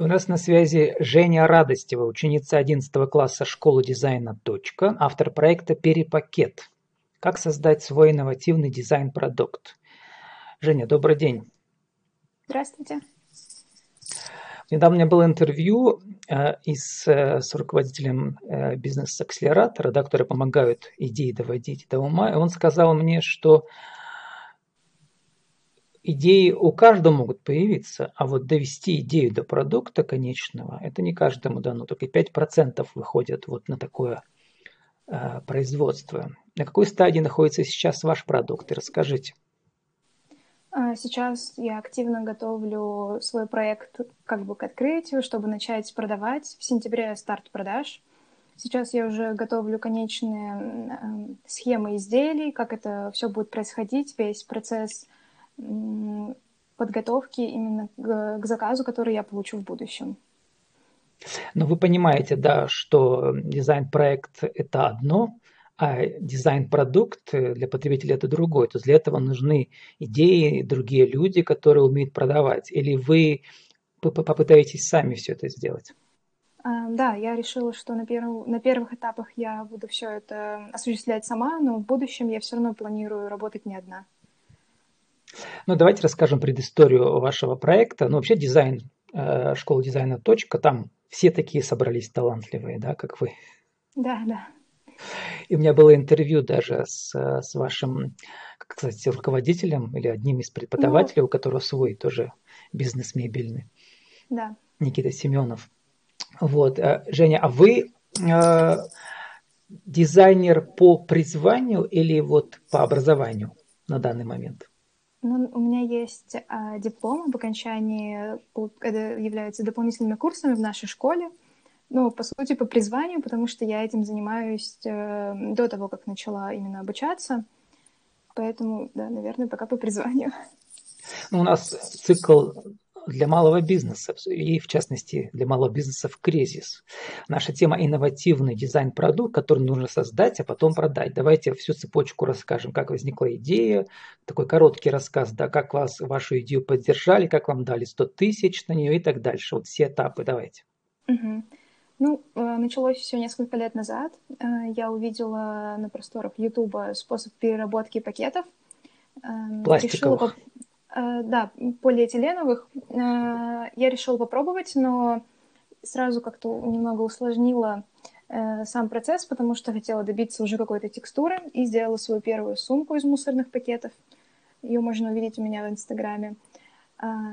У нас на связи Женя Радостева, ученица 11 класса школы дизайна «Точка», автор проекта «Перепакет». Как создать свой инновативный дизайн-продукт? Женя, добрый день. Здравствуйте. Недавно у меня было интервью э, из, э, с руководителем э, бизнес-акселератора, да, которые помогают идеи доводить до ума, и он сказал мне, что идеи у каждого могут появиться, а вот довести идею до продукта конечного, это не каждому дано, только 5% выходят вот на такое э, производство. На какой стадии находится сейчас ваш продукт? Расскажите. А, сейчас я активно готовлю свой проект как бы к открытию, чтобы начать продавать. В сентябре старт продаж. Сейчас я уже готовлю конечные э, схемы изделий, как это все будет происходить, весь процесс подготовки именно к, заказу, который я получу в будущем. Но вы понимаете, да, что дизайн-проект – это одно, а дизайн-продукт для потребителя – это другое. То есть для этого нужны идеи, другие люди, которые умеют продавать. Или вы попытаетесь сами все это сделать? А, да, я решила, что на, перв... на первых этапах я буду все это осуществлять сама, но в будущем я все равно планирую работать не одна. Ну, давайте расскажем предысторию вашего проекта. Ну, вообще дизайн, э, школа дизайна «Точка», там все такие собрались талантливые, да, как вы. Да, да. И у меня было интервью даже с, с вашим, как сказать, руководителем или одним из преподавателей, ну, у которого свой тоже бизнес мебельный. Да. Никита Семенов. Вот. Э, Женя, а вы э, дизайнер по призванию или вот по образованию на данный момент? Ну, у меня есть а, диплом об окончании, это является дополнительными курсами в нашей школе. Ну, по сути, по призванию, потому что я этим занимаюсь э, до того, как начала именно обучаться. Поэтому, да, наверное, пока по призванию. Ну, у нас цикл для малого бизнеса и, в частности, для малого бизнеса в кризис. Наша тема – инновативный дизайн-продукт, который нужно создать, а потом продать. Давайте всю цепочку расскажем, как возникла идея, такой короткий рассказ, да, как вас, вашу идею поддержали, как вам дали 100 тысяч на нее и так дальше. Вот все этапы давайте. Угу. Ну, э, началось все несколько лет назад. Э, я увидела на просторах Ютуба способ переработки пакетов. Эм, Пластиковых. Решила, да, полиэтиленовых. Э, я решила попробовать, но сразу как-то немного усложнила э, сам процесс, потому что хотела добиться уже какой-то текстуры и сделала свою первую сумку из мусорных пакетов. Ее можно увидеть у меня в Инстаграме.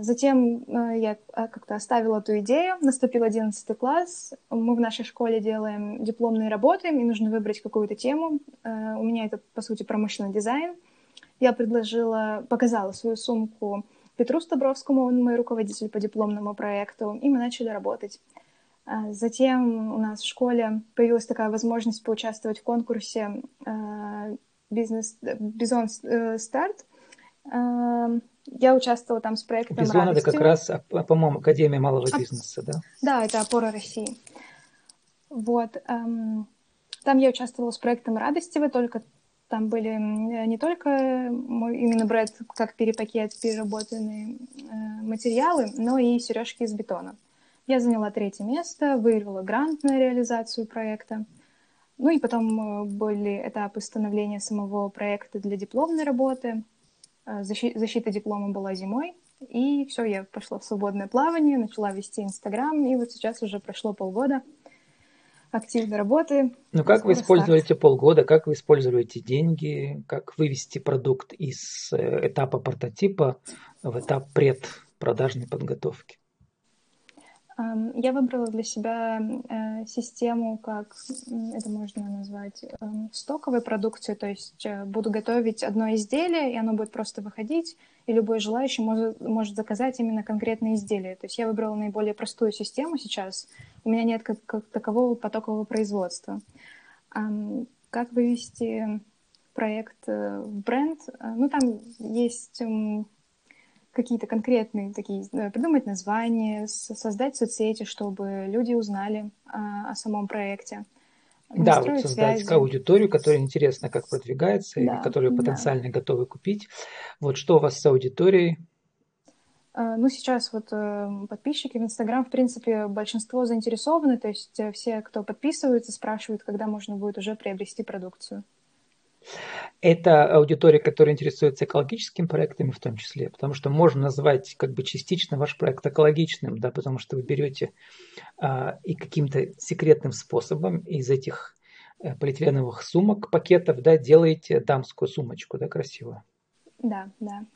Затем я как-то оставила эту идею, наступил 11 класс, мы в нашей школе делаем дипломные работы, мне нужно выбрать какую-то тему. У меня это, по сути, промышленный дизайн — я предложила, показала свою сумку Петру Стабровскому, он мой руководитель по дипломному проекту, и мы начали работать. А, затем у нас в школе появилась такая возможность поучаствовать в конкурсе а, бизнес Бизон э, Старт. А, я участвовала там с проектом Бизон это как раз, по-моему, Академия малого бизнеса, да? Да, это опора России. Вот. Там я участвовала с проектом Радость Евы, только там были не только мой, именно бренд как перепакет, переработанные э, материалы, но и сережки из бетона. Я заняла третье место, выиграла грант на реализацию проекта. Ну и потом э, были этапы становления самого проекта для дипломной работы. Э, защита, защита диплома была зимой. И все, я пошла в свободное плавание, начала вести Инстаграм, и вот сейчас уже прошло полгода — активной работы. Ну, как вы использовали эти полгода, как вы использовали эти деньги, как вывести продукт из э, этапа прототипа в этап предпродажной подготовки? Я выбрала для себя э, систему, как это можно назвать, эм, стоковой продукции, то есть э, буду готовить одно изделие, и оно будет просто выходить, и любой желающий может, может заказать именно конкретное изделие. То есть я выбрала наиболее простую систему сейчас, у меня нет как, как такового потокового производства. Как вывести проект в бренд? Ну, там есть какие-то конкретные такие, э, придумать название, создать соцсети, чтобы люди узнали а, о самом проекте. Да, вот создать связи. аудиторию, которая интересна, как продвигается, да, и которую потенциально да. готовы купить. Вот что у вас с аудиторией? Э, ну, сейчас вот э, подписчики в Инстаграм, в принципе, большинство заинтересованы, то есть э, все, кто подписывается, спрашивают, когда можно будет уже приобрести продукцию. Это аудитория, которая интересуется экологическими проектами в том числе, потому что можно назвать как бы частично ваш проект экологичным, да, потому что вы берете а, и каким-то секретным способом из этих полиэтиленовых сумок, пакетов, да, делаете дамскую сумочку, да, красивую. Да, да.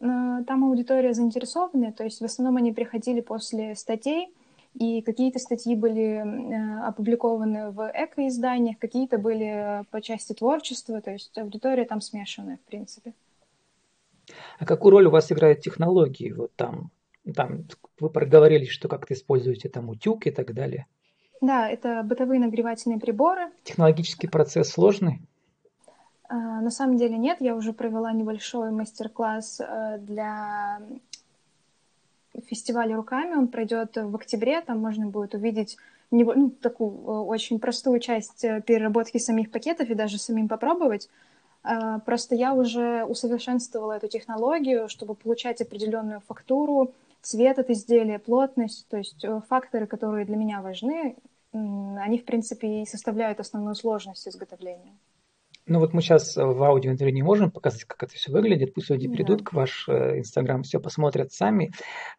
Э, там аудитория заинтересованная, то есть в основном они приходили после статей, и какие-то статьи были э, опубликованы в экоизданиях, какие-то были по части творчества, то есть аудитория там смешанная, в принципе. А какую роль у вас играют технологии? Вот там, там вы проговорили, что как-то используете там утюг и так далее. Да, это бытовые нагревательные приборы. Технологический процесс сложный? А, на самом деле нет, я уже провела небольшой мастер-класс э, для фестиваля руками. Он пройдет в октябре, там можно будет увидеть ну, такую э, очень простую часть э, переработки самих пакетов и даже самим попробовать. А, просто я уже усовершенствовала эту технологию, чтобы получать определенную фактуру, цвет от изделия, плотность, то есть факторы, которые для меня важны, они, в принципе, и составляют основную сложность изготовления. Ну вот мы сейчас в аудиоинтервью не можем показать, как это все выглядит. Пусть люди придут к ваш э, Инстаграм, все посмотрят сами.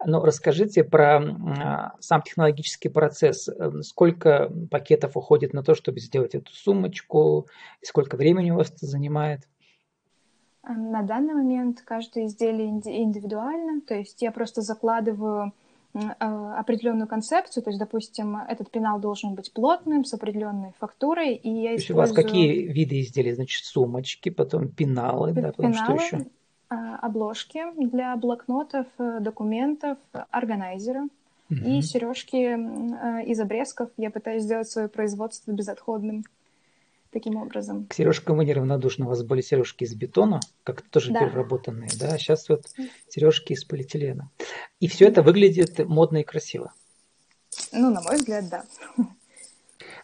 Но расскажите про а, сам технологический процесс. Эм, сколько пакетов уходит на то, чтобы сделать эту сумочку? И сколько времени у вас это занимает? На данный момент каждое изделие индивидуально. То есть я просто закладываю определенную концепцию, то есть, допустим, этот пенал должен быть плотным, с определенной фактурой, и я то использую... у вас какие виды изделий? Значит, сумочки, потом пеналы, да, потом пеналы, что еще? А, обложки для блокнотов, э, документов, органайзеры угу. и сережки э, из обрезков. Я пытаюсь сделать свое производство безотходным таким образом. К сережкам вы неравнодушны. У вас были сережки из бетона, как тоже да. переработанные, да? А сейчас вот сережки из полиэтилена. И все это выглядит модно и красиво. Ну, на мой взгляд, да.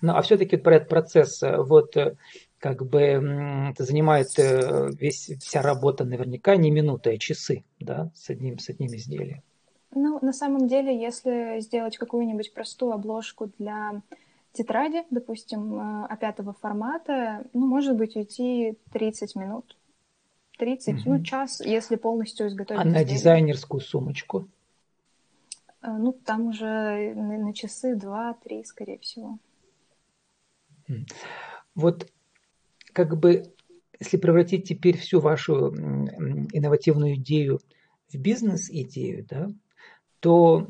Ну, а все-таки про этот процесс, вот как бы это занимает э, весь, вся работа наверняка не минуты, а часы, да, с одним, с одним изделием. Ну, на самом деле, если сделать какую-нибудь простую обложку для тетради, допустим, а пятого формата, ну, может быть, уйти 30 минут. 30, угу. ну, час, если полностью изготовить. А на дизайнерскую сумочку? А, ну, там уже на, на часы 2-3, скорее всего. Вот как бы, если превратить теперь всю вашу инновативную идею в бизнес-идею, да, то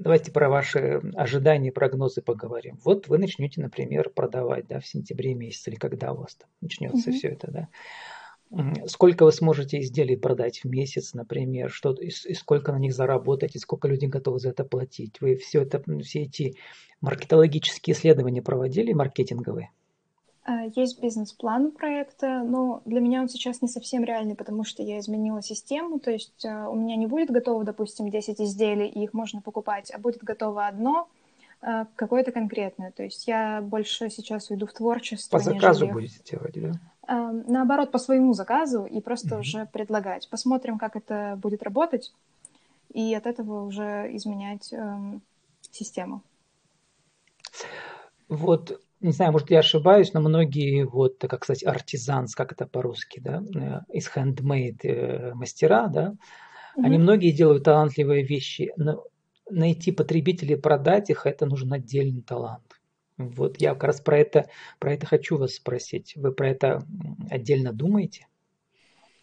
Давайте про ваши ожидания, прогнозы поговорим. Вот вы начнете, например, продавать да, в сентябре месяце или когда у вас там начнется mm-hmm. все это, да. Сколько вы сможете изделий продать в месяц, например, что, и, и сколько на них заработать, и сколько люди готовы за это платить. Вы все это, все эти маркетологические исследования проводили, маркетинговые? А, есть бизнес-план проекта, но для меня он сейчас не совсем реальный, потому что я изменила систему, то есть а, у меня не будет готово, допустим, 10 изделий, и их можно покупать, а будет готово одно, а, какое-то конкретное. То есть я больше сейчас уйду в творчество. По заказу нежели... будете делать, да? Наоборот, по своему заказу и просто mm-hmm. уже предлагать. Посмотрим, как это будет работать, и от этого уже изменять эм, систему. Вот не знаю, может, я ошибаюсь, но многие, вот, как сказать, артизанс, как это по-русски, да, э, из handmade э, мастера, да, mm-hmm. они многие делают талантливые вещи, но найти потребителей, продать их, это нужен отдельный талант. Вот я как раз про это, про это хочу вас спросить. Вы про это отдельно думаете?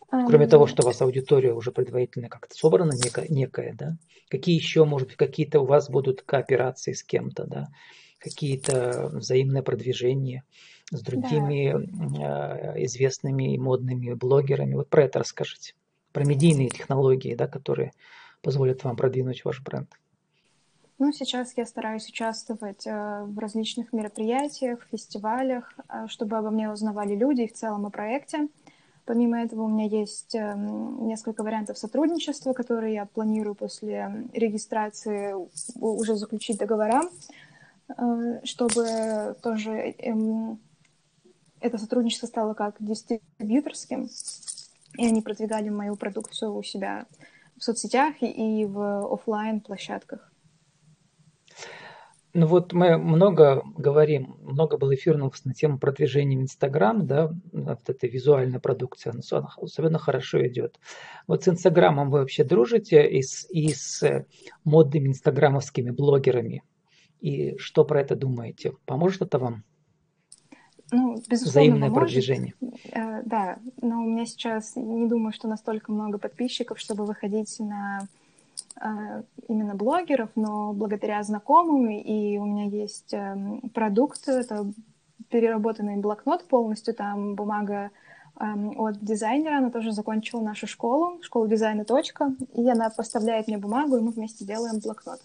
Кроме того, что у вас аудитория уже предварительно как-то собрана некая, некая, да? Какие еще, может быть, какие-то у вас будут кооперации с кем-то, да? какие-то взаимные продвижения с другими да. известными и модными блогерами. Вот про это расскажите. Про медийные технологии, да, которые позволят вам продвинуть ваш бренд. Ну, сейчас я стараюсь участвовать э, в различных мероприятиях, фестивалях, э, чтобы обо мне узнавали люди и в целом о проекте. Помимо этого у меня есть э, несколько вариантов сотрудничества, которые я планирую после регистрации уже заключить договора. Э, чтобы тоже эм, это сотрудничество стало как дистрибьюторским, и они продвигали мою продукцию у себя в соцсетях и в офлайн площадках. Ну вот мы много говорим, много было эфиров на тему продвижения в Инстаграм, да, вот этой визуальной продукции, она особенно хорошо идет. Вот с Инстаграмом вы вообще дружите и с, и с модными инстаграмовскими блогерами? И что про это думаете? Поможет это вам? Ну, безусловно, Взаимное поможет. продвижение. Э, да, но у меня сейчас не думаю, что настолько много подписчиков, чтобы выходить на Э, именно блогеров, но благодаря знакомым, и у меня есть эм, продукт, это переработанный блокнот полностью, там бумага эм, от дизайнера, она тоже закончила нашу школу, школу дизайна точка, и она поставляет мне бумагу, и мы вместе делаем блокнот.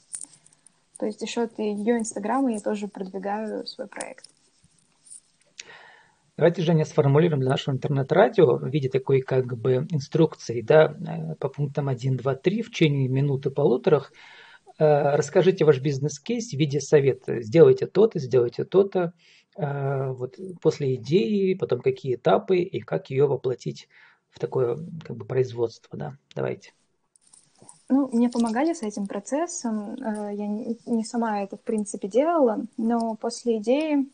То есть еще от ее инстаграма я тоже продвигаю свой проект. Давайте, Женя, сформулируем для нашего интернет-радио в виде такой как бы инструкции, да, э, по пунктам 1, 2, 3 в течение минуты полуторах. Э, расскажите ваш бизнес-кейс в виде совета. Сделайте то-то, сделайте то-то. Э, вот после идеи, потом какие этапы и как ее воплотить в такое как бы производство, да. Давайте. Ну, мне помогали с этим процессом. Я не сама это, в принципе, делала, но после идеи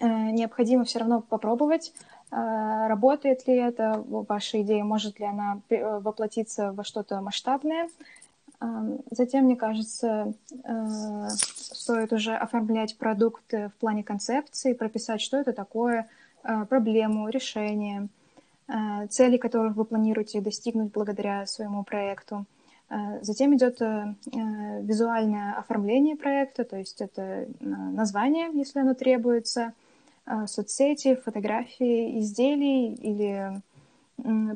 необходимо все равно попробовать, э, работает ли это ваша идея, может ли она э, воплотиться во что-то масштабное. Затем, мне кажется, стоит уже оформлять продукт в плане концепции, прописать, что это такое, проблему, решение, цели, которых вы планируете достигнуть благодаря своему проекту. Затем идет визуальное оформление проекта, то есть это название, если оно требуется, соцсети, фотографии изделий или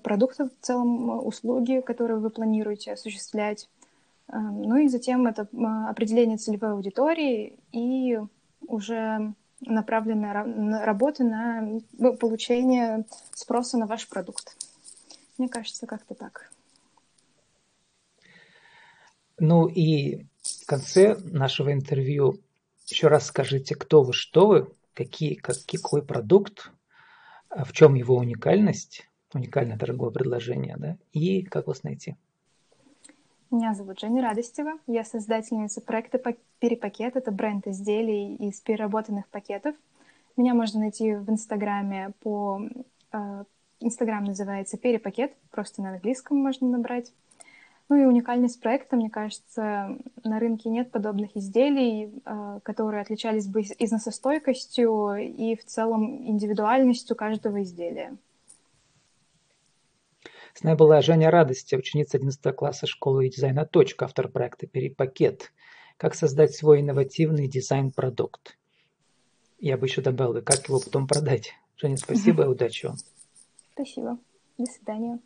продуктов в целом, услуги, которые вы планируете осуществлять. А, ну и затем это определение целевой аудитории и уже направленная работа на получение спроса на ваш продукт. Мне кажется, как-то так. Ну и в конце нашего интервью еще раз скажите, кто вы, что вы, какие, как, какой продукт, а в чем его уникальность, уникальное торговое предложение, да, и как вас найти. Меня зовут Женя Радостева, я создательница проекта «Перепакет». Это бренд изделий из переработанных пакетов. Меня можно найти в Инстаграме по... Э, Инстаграм называется «Перепакет», просто на английском можно набрать. Ну и уникальность проекта, мне кажется, на рынке нет подобных изделий, э, которые отличались бы износостойкостью и в целом индивидуальностью каждого изделия. С нами была Женя Радости, ученица 11 класса школы дизайна «Точка», автор проекта «Перепакет». Как создать свой инновативный дизайн-продукт. Я бы еще добавил, как его потом продать. Женя, спасибо и удачи вам. Спасибо. До свидания.